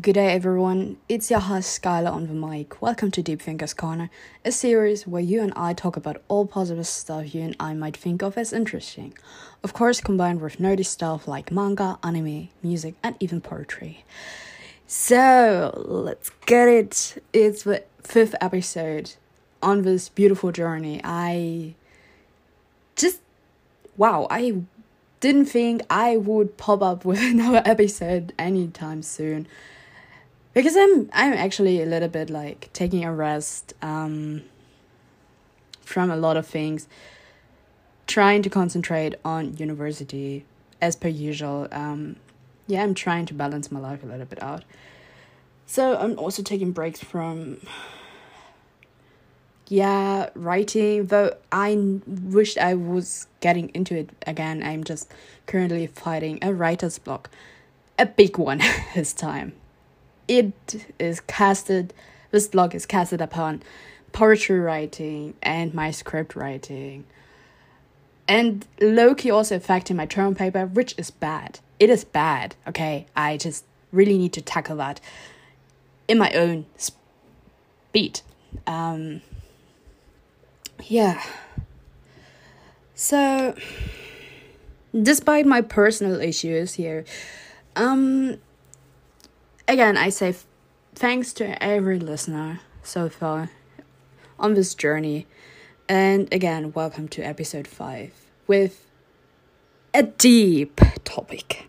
Good day, everyone. It's your host Skylar on the mic. Welcome to Deep Thinkers Corner, a series where you and I talk about all positive stuff you and I might think of as interesting. Of course, combined with nerdy stuff like manga, anime, music, and even poetry. So, let's get it. It's the fifth episode on this beautiful journey. I just, wow, I didn't think I would pop up with another episode anytime soon because I'm I'm actually a little bit like taking a rest um, from a lot of things, trying to concentrate on university as per usual. Um, yeah, I'm trying to balance my life a little bit out. So I'm also taking breaks from yeah writing. Though i wished i was getting into it again. I'm just currently fighting a writer's block. A big one this time it is casted this blog is casted upon poetry writing and my script writing. And low-key also affecting my term paper which is bad. It is bad okay? I just really need to tackle that in my own speed. Um yeah. So despite my personal issues here um again, I say f- thanks to every listener so far on this journey. And again, welcome to episode 5 with a deep topic.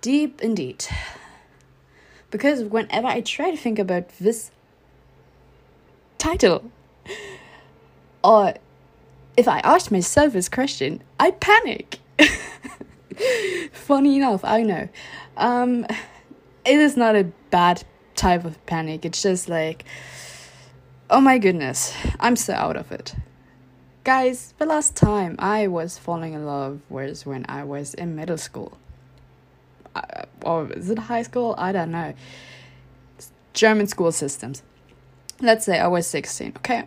Deep indeed. Because whenever I try to think about this title, or if I ask myself this question, I panic. Funny enough, I know. Um, it is not a bad type of panic. It's just like, oh my goodness, I'm so out of it. Guys, the last time I was falling in love was when I was in middle school. Uh, or is it high school? I don't know. German school systems. Let's say I was 16, okay?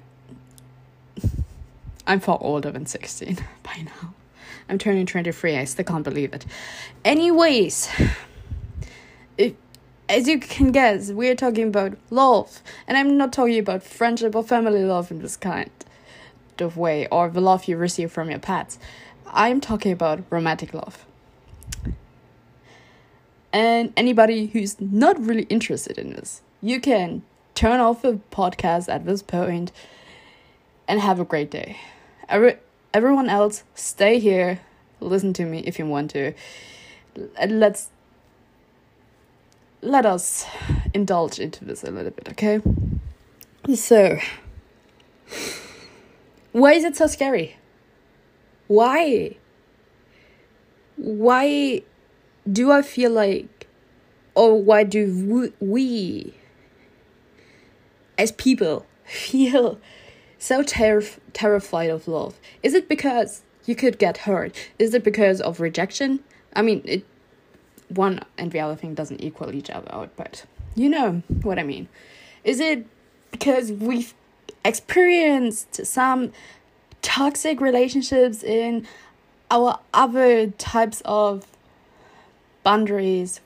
I'm far older than 16 by now. I'm turning 23. I still can't believe it. Anyways, as you can guess, we're talking about love. And I'm not talking about friendship or family love in this kind of way, or the love you receive from your pets. I'm talking about romantic love. And anybody who's not really interested in this, you can turn off the podcast at this point and have a great day. Every, everyone else, stay here, listen to me if you want to. Let's let us indulge into this a little bit, okay? So, why is it so scary? Why? Why do I feel like, or why do we, we as people, feel so ter- terrified of love? Is it because you could get hurt? Is it because of rejection? I mean, it one and the other thing doesn't equal each other out, but you know what I mean. Is it because we've experienced some toxic relationships in our other types of boundaries,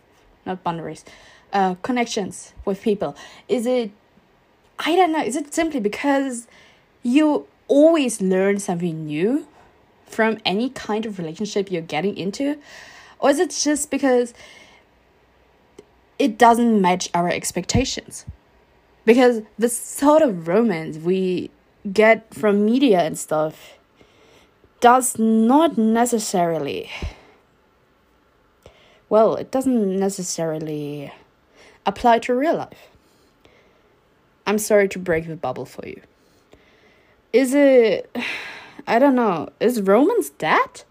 not boundaries, uh, connections with people? Is it, I don't know, is it simply because you always learn something new from any kind of relationship you're getting into? Or is it just because it doesn't match our expectations? Because the sort of romance we get from media and stuff does not necessarily, well, it doesn't necessarily apply to real life. I'm sorry to break the bubble for you. Is it. I don't know. Is romance dead?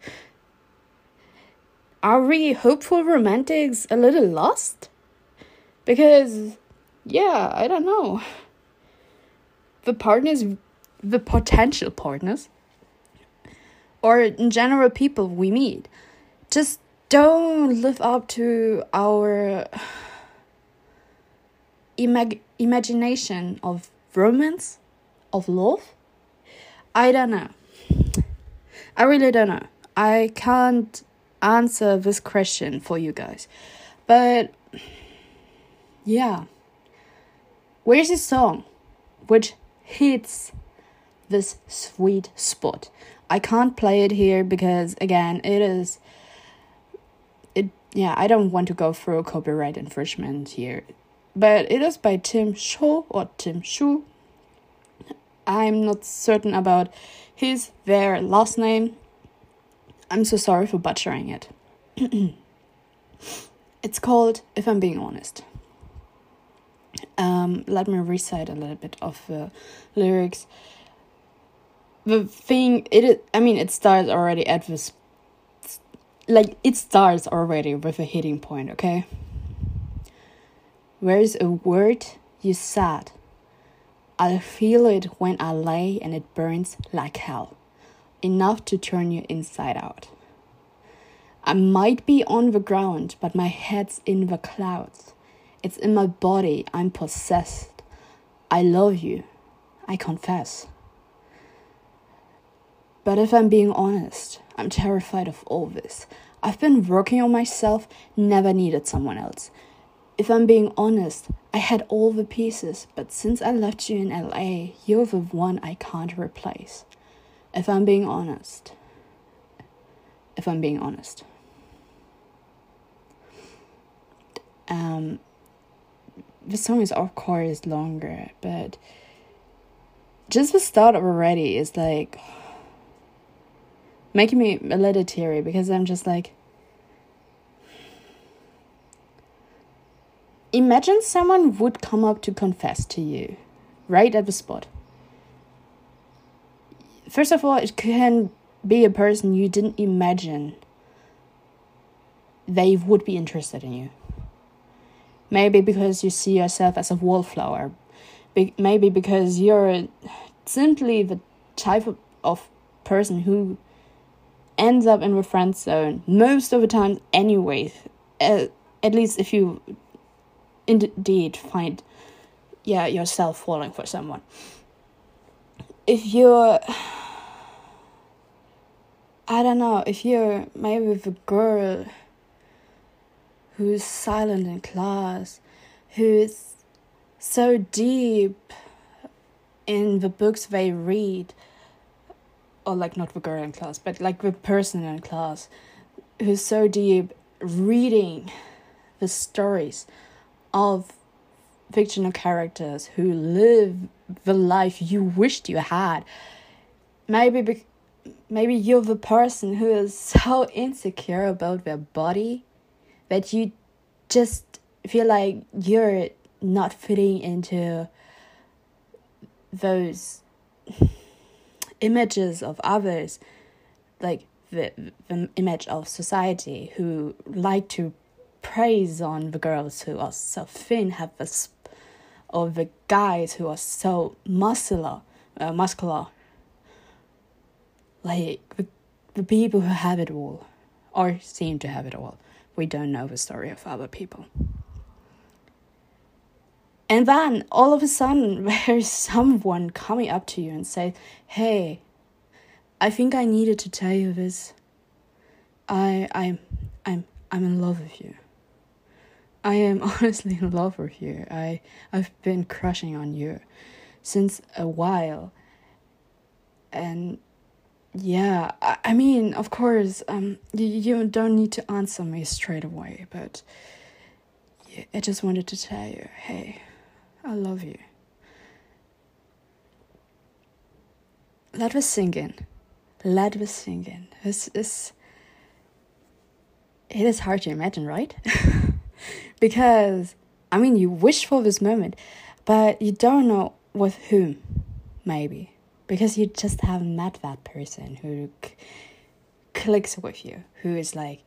Are we hopeful romantics a little lost? Because, yeah, I don't know. The partners, the potential partners, or in general people we meet, just don't live up to our imag- imagination of romance, of love. I don't know. I really don't know. I can't answer this question for you guys. But yeah, where's this song which hits this sweet spot? I can't play it here because again, it is it yeah, I don't want to go through copyright infringement here. But it is by Tim Shaw or Tim Shu. I'm not certain about his their last name. I'm so sorry for butchering it. it's called If I'm Being Honest. Um, let me recite a little bit of the lyrics. The thing it is, I mean, it starts already at this, like it starts already with a hitting point. Okay. Where's a word you said? I feel it when I lay and it burns like hell, enough to turn you inside out. I might be on the ground, but my head's in the clouds. It's in my body, I'm possessed. I love you, I confess. But if I'm being honest, I'm terrified of all this. I've been working on myself, never needed someone else. If I'm being honest, I had all the pieces, but since I left you in LA, you're the one I can't replace. If I'm being honest. If I'm being honest. Um, the song is of course longer, but just the start already is like making me a little teary because I'm just like imagine someone would come up to confess to you right at the spot. First of all, it can be a person you didn't imagine they would be interested in you. Maybe because you see yourself as a wallflower. Be- maybe because you're simply the type of, of person who ends up in the friend zone most of the time anyway. Uh, at least if you indeed find yeah yourself falling for someone. If you're i don't know if you're maybe with a girl who's silent in class who's so deep in the books they read or like not the girl in class but like the person in class who's so deep reading the stories of fictional characters who live the life you wished you had. Maybe be- maybe you're the person who is so insecure about their body that you just feel like you're not fitting into those images of others like the, the image of society who like to praise on the girls who are so thin, have a sp- or the guys who are so muscular, uh, muscular. Like the, the people who have it all, or seem to have it all. We don't know the story of other people. And then all of a sudden, there's someone coming up to you and say, "Hey, I think I needed to tell you this. I, I'm, I'm, I'm in love with you." I am honestly in love with you. I I've been crushing on you since a while. And yeah, I, I mean, of course, um you, you don't need to answer me straight away, but yeah, I just wanted to tell you, hey, I love you. Let us sing in. Let us sing in. This is it is hard to imagine, right? because I mean, you wish for this moment, but you don't know with whom, maybe, because you just haven't met that person who c- clicks with you, who is like,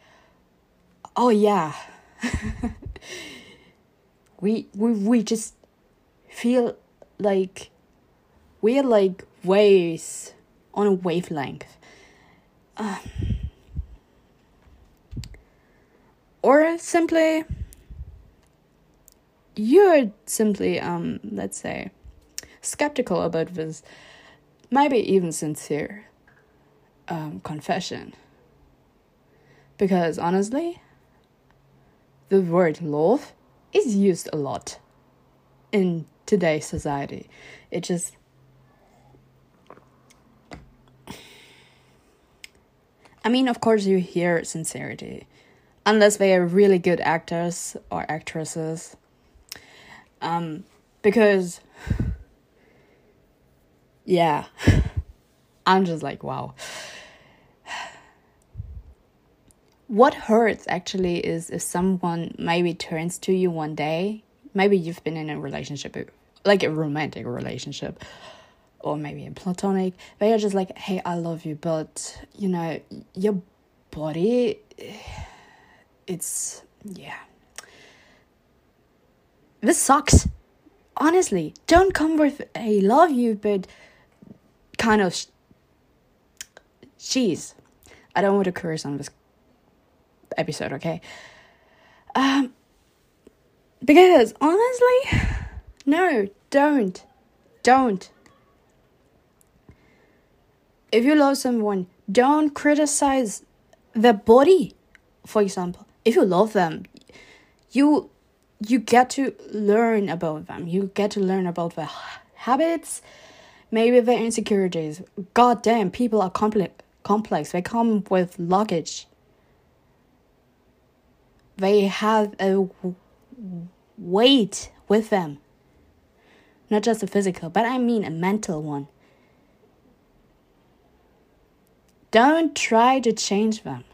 oh yeah, we we we just feel like we're like waves on a wavelength. Um, or simply you're simply um let's say skeptical about this maybe even sincere um, confession Because honestly, the word love is used a lot in today's society. It just I mean, of course, you hear sincerity, unless they are really good actors or actresses. Um, because, yeah, I'm just like, wow. What hurts actually is if someone maybe turns to you one day, maybe you've been in a relationship, like a romantic relationship, or maybe a platonic, they are just like, hey, I love you, but you know, your body, it's, yeah. This sucks. Honestly, don't come with a love you, but kind of. Jeez. I don't want to curse on this episode, okay? Um, because honestly, no, don't. Don't if you love someone, don't criticize their body. For example, if you love them, you you get to learn about them. You get to learn about their habits, maybe their insecurities. God damn, people are complex. Complex. They come with luggage. They have a weight with them. Not just a physical, but I mean a mental one. Don't try to change them.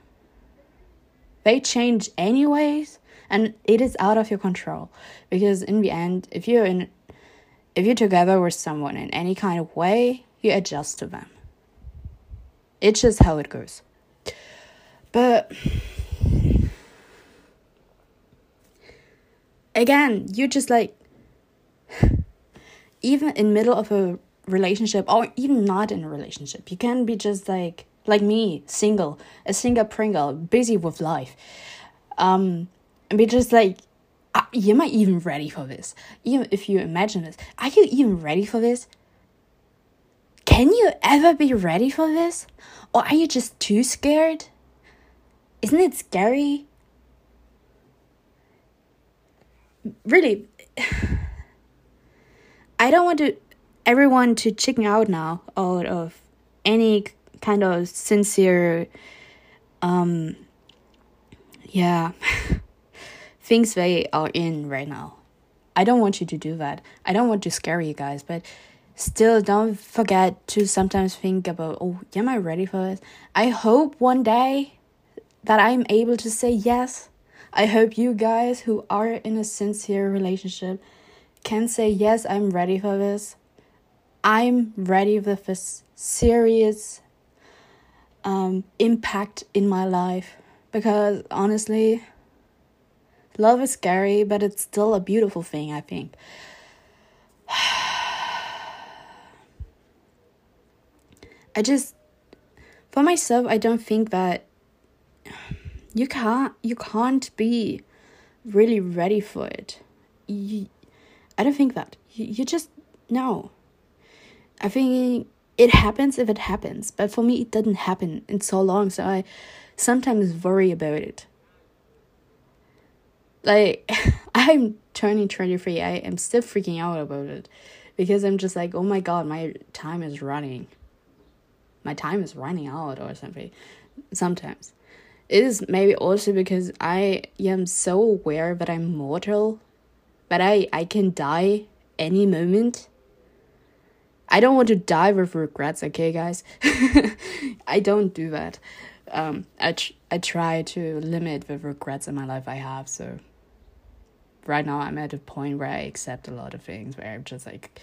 They change anyways, and it is out of your control. Because in the end, if you're in if you're together with someone in any kind of way, you adjust to them. It's just how it goes. But again, you're just like even in middle of a relationship or even not in a relationship, you can be just like like me, single, a single Pringle, busy with life. Um, and be like, uh, am I even ready for this? Even if you imagine this, are you even ready for this? Can you ever be ready for this? Or are you just too scared? Isn't it scary? Really, I don't want to everyone to chicken out now out of any kind of sincere um yeah things they are in right now. I don't want you to do that. I don't want to scare you guys but still don't forget to sometimes think about oh am i ready for this? I hope one day that i'm able to say yes. I hope you guys who are in a sincere relationship can say yes i'm ready for this. I'm ready with this serious um, impact in my life. Because honestly, love is scary, but it's still a beautiful thing, I think. I just, for myself, I don't think that you can't you can't be really ready for it. You, I don't think that you, you just no. I think it happens if it happens. But for me, it didn't happen in so long, so I sometimes worry about it. Like, I'm turning 23, I am still freaking out about it because I'm just like, oh my god, my time is running. My time is running out or something. Sometimes. It is maybe also because I am so aware that I'm mortal, but I, I can die any moment I don't want to die with regrets, okay, guys? I don't do that. Um, I, tr- I try to limit the regrets in my life I have, so right now I'm at a point where I accept a lot of things where I'm just like,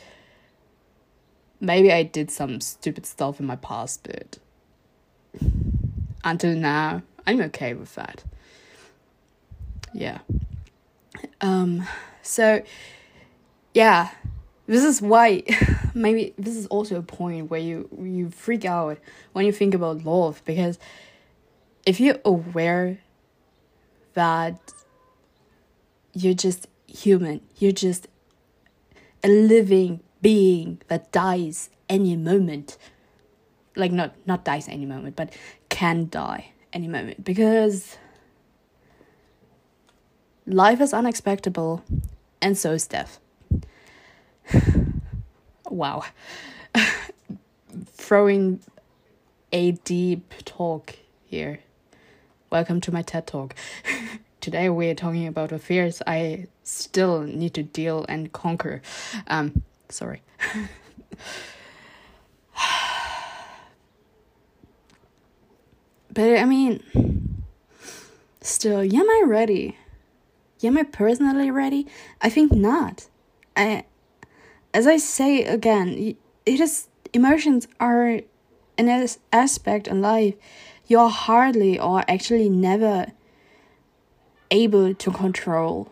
maybe I did some stupid stuff in my past, but until now, I'm okay with that. Yeah. Um, so, yeah, this is why maybe this is also a point where you you freak out when you think about love because if you're aware that you're just human you're just a living being that dies any moment like not not dies any moment but can die any moment because life is unexpected and so is death. wow. Throwing a deep talk here. Welcome to my TED Talk. Today we're talking about the fears I still need to deal and conquer. Um, sorry. but I mean, still, am I ready? Am I personally ready? I think not. I, as I say again, it is emotions are an aspect in life you're hardly or actually never able to control.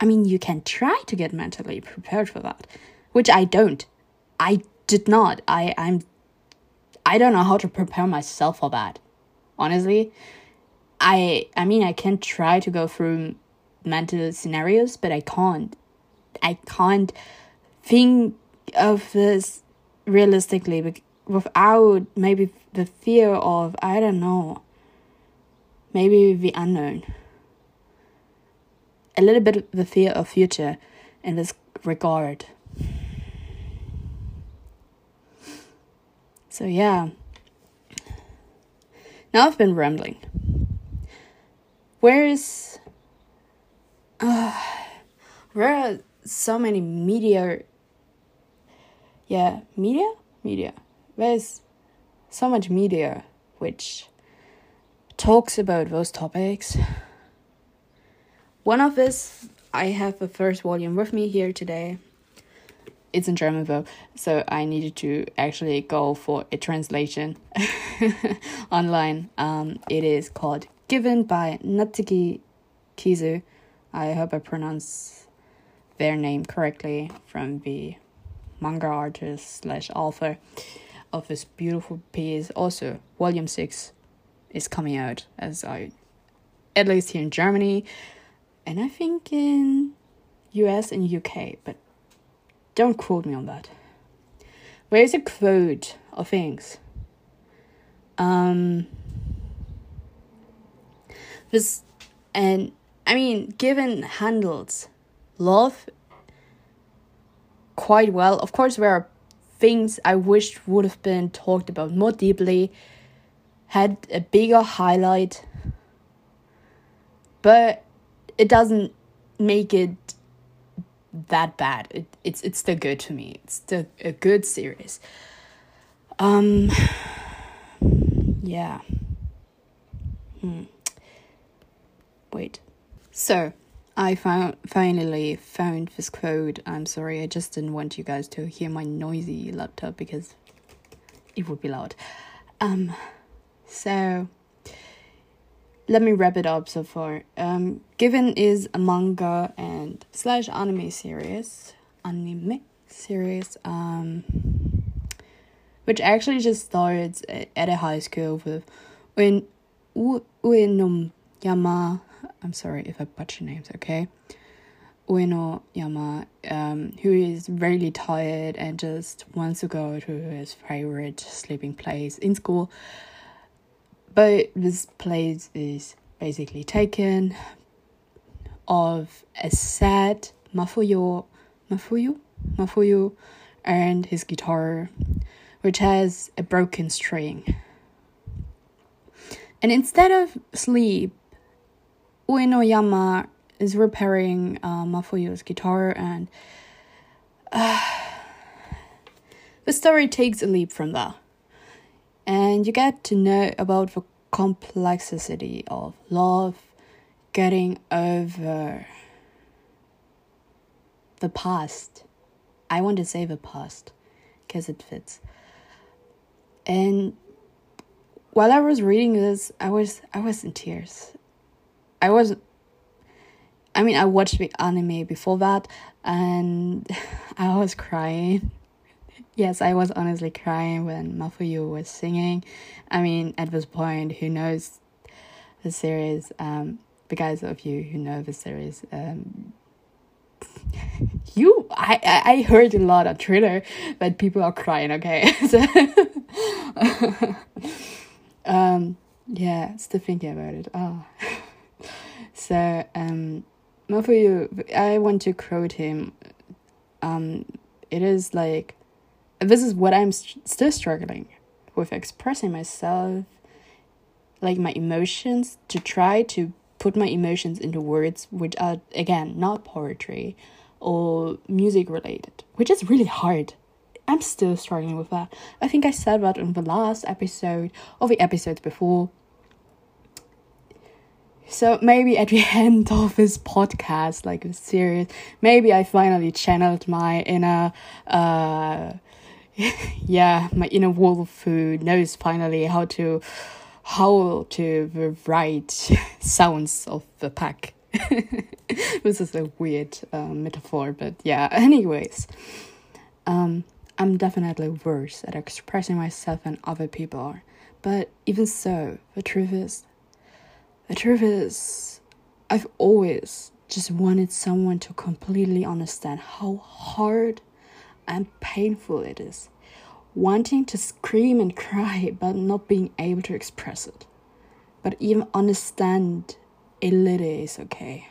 I mean, you can try to get mentally prepared for that, which I don't. I did not. I I'm I don't know how to prepare myself for that. Honestly, I I mean, I can try to go through mental scenarios, but I can't. I can't think of this realistically without maybe the fear of I don't know, maybe the unknown. A little bit of the fear of future in this regard. So yeah. Now I've been rambling. Where is uh, where are so many media yeah, media? Media. There's so much media which talks about those topics. One of this, I have the first volume with me here today. It's in German though, so I needed to actually go for a translation online. Um, it is called Given by Natsuki Kizu. I hope I pronounce their name correctly from the manga artist slash author of this beautiful piece. Also, volume six is coming out as I, at least here in Germany, and I think in US and UK, but don't quote me on that. Where is a quote of things? Um, this, and I mean, given handles love quite well. Of course, there are things I wished would have been talked about more deeply, had a bigger highlight, but it doesn't make it that bad. It, it's it's still good to me. It's still a good series. Um, yeah. Hmm. Wait. So, I found finally found this quote. I'm sorry, I just didn't want you guys to hear my noisy laptop because it would be loud. Um, so let me wrap it up so far. Um, Given is a manga and slash anime series, anime series, um, which actually just starts at a high school with when Uenum Yama I'm sorry if I butcher names, okay? Ueno Yama, um, who is really tired and just wants to go to his favorite sleeping place in school. But this place is basically taken of a sad Mafuyo, Mafuyu, Mafuyu, and his guitar, which has a broken string. And instead of sleep, Uenoyama is repairing uh, Mafuyu's guitar, and uh, the story takes a leap from that. And you get to know about the complexity of love, getting over the past. I want to say the past because it fits. And while I was reading this, I was I was in tears. I was I mean I watched the anime before that and I was crying. Yes, I was honestly crying when Mafuyu was singing. I mean at this point who knows the series, um the guys of you who know the series, um you I, I heard a lot on Twitter that people are crying, okay? so, um yeah, still thinking about it. Ah. so, um, you, I want to quote him. Um, it is like, this is what I'm st- still struggling with expressing myself, like my emotions, to try to put my emotions into words which are, again, not poetry or music related, which is really hard. I'm still struggling with that. I think I said that in the last episode or the episodes before. So maybe at the end of this podcast, like a series, maybe I finally channeled my inner, uh, yeah, my inner wolf who knows finally how to howl to the right sounds of the pack. this is a weird uh, metaphor, but yeah. Anyways, um, I'm definitely worse at expressing myself than other people are. But even so, the truth is, the truth is, I've always just wanted someone to completely understand how hard and painful it is. Wanting to scream and cry, but not being able to express it. But even understand a little is okay.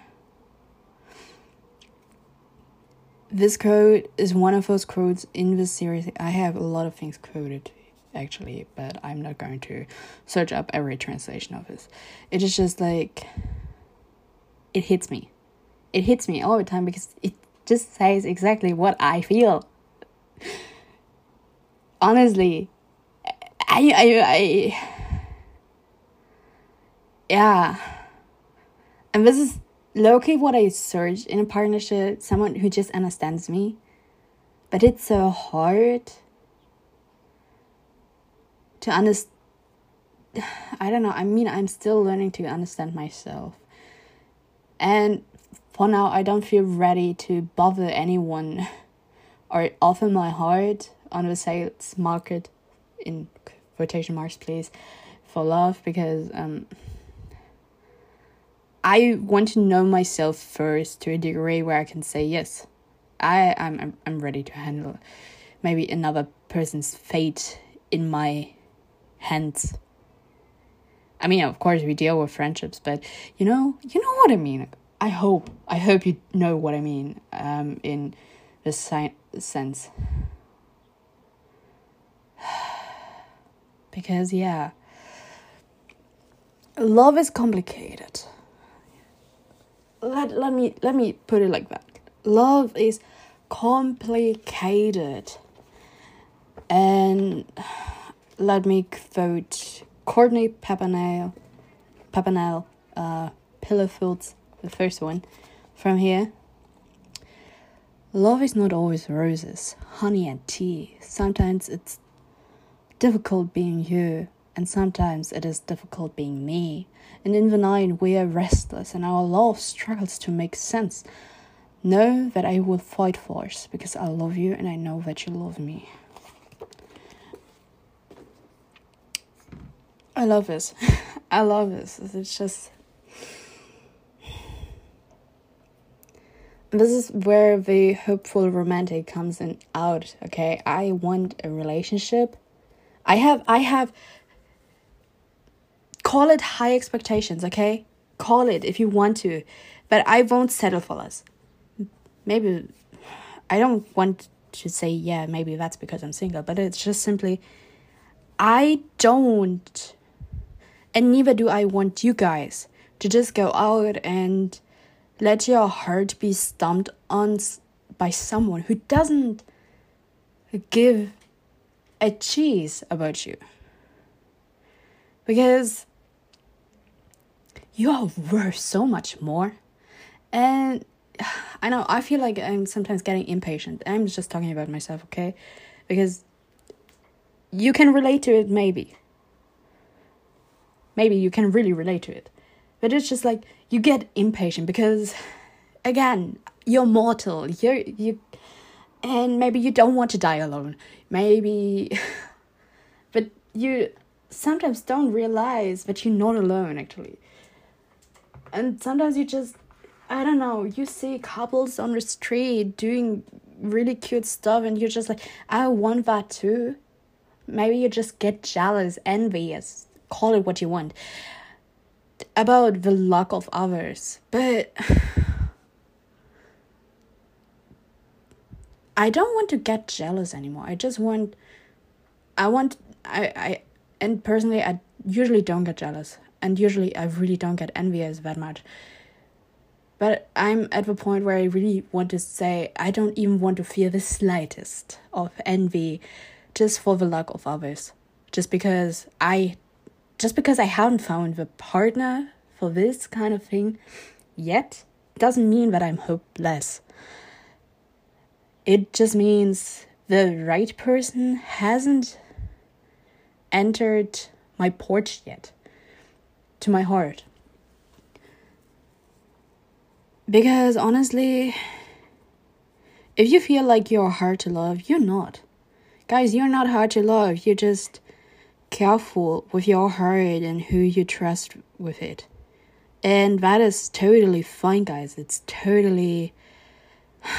This quote is one of those quotes in this series. I have a lot of things quoted actually, but I'm not going to search up every translation of this. It is just like it hits me. It hits me all the time because it just says exactly what I feel. Honestly, I I I yeah. And this is low-key what I search in a partnership, someone who just understands me. But it's so hard to understand. I don't know. I mean, I'm still learning to understand myself. And for now, I don't feel ready to bother anyone or offer my heart on the sales market, in quotation marks, please, for love because um, I want to know myself first to a degree where I can say yes, I I'm I'm, ready to handle maybe another person's fate in my hands. I mean, of course, we deal with friendships, but you know, you know what I mean. I hope, I hope you know what I mean. Um, in the si- sense, because yeah, love is complicated. Let, let me let me put it like that. Love is complicated. And let me quote Courtney Peppernell Peppernell uh Fields, the first one from here love is not always roses honey and tea sometimes it's difficult being you and sometimes it is difficult being me. And in the night we are restless, and our love struggles to make sense. Know that I will fight for us because I love you and I know that you love me. I love this. I love this. It's just. This is where the hopeful romantic comes in out. Okay, I want a relationship. I have I have Call it high expectations, okay? Call it if you want to, but I won't settle for less. Maybe I don't want to say, yeah, maybe that's because I'm single, but it's just simply I don't, and neither do I want you guys to just go out and let your heart be stumped on by someone who doesn't give a cheese about you. Because you are worth so much more. And I know, I feel like I'm sometimes getting impatient. I'm just talking about myself, okay? Because you can relate to it, maybe. Maybe you can really relate to it. But it's just like you get impatient because, again, you're mortal. You're, you, and maybe you don't want to die alone. Maybe, but you sometimes don't realize that you're not alone, actually and sometimes you just I don't know, you see couples on the street doing really cute stuff and you're just like, I want that too. Maybe you just get jealous, envious, call it what you want about the luck of others but i don't want to get jealous anymore. I just want i want i i and personally i usually don't get jealous and usually i really don't get envious that much. But i'm at the point where i really want to say i don't even want to feel the slightest of envy just for the luck of others just because i just because I haven't found the partner for this kind of thing yet doesn't mean that I'm hopeless. It just means the right person hasn't entered my porch yet to my heart. Because honestly, if you feel like you're hard to love, you're not. Guys, you're not hard to love. You're just careful with your heart and who you trust with it. And that is totally fine, guys. It's totally.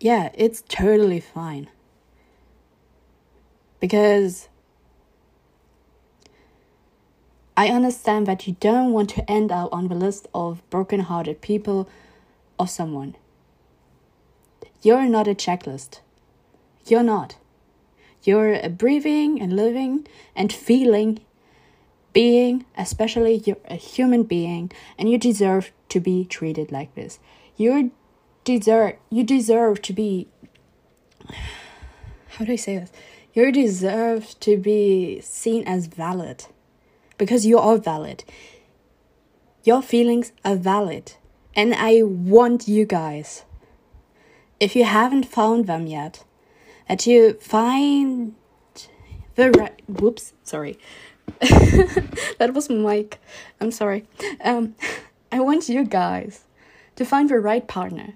yeah, it's totally fine. Because I understand that you don't want to end up on the list of broken-hearted people or someone. You're not a checklist. You're not. You're a breathing and living and feeling being, especially you're a human being, and you deserve to be treated like this. You deserve you deserve to be how do I say this? You deserve to be seen as valid because you are valid. Your feelings are valid. And I want you guys, if you haven't found them yet, that you find the right. Whoops, sorry. that was mic. I'm sorry. Um, I want you guys to find the right partner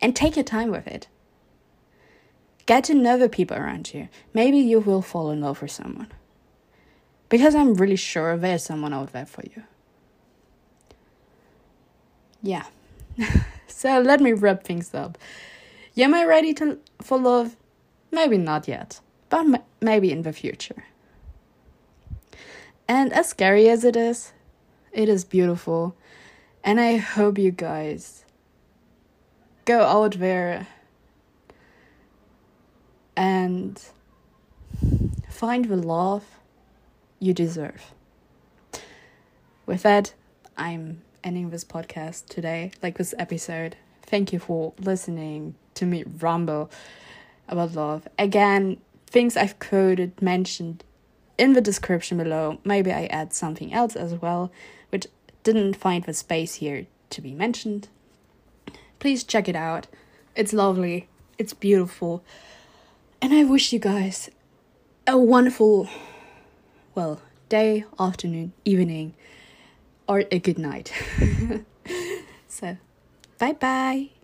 and take your time with it. Get to know the people around you. Maybe you will fall in love with someone. Because I'm really sure there's someone out there for you. Yeah. so let me wrap things up. Am I ready to for love? Maybe not yet, but m- maybe in the future. And as scary as it is, it is beautiful. And I hope you guys go out there and find the love you deserve. With that, I'm ending this podcast today, like this episode. Thank you for listening to me rumble about love. Again, things I've quoted, mentioned in the description below. Maybe I add something else as well, which didn't find the space here to be mentioned. Please check it out. It's lovely, it's beautiful, and I wish you guys a wonderful, well, day, afternoon, evening, or a good night. so, bye bye.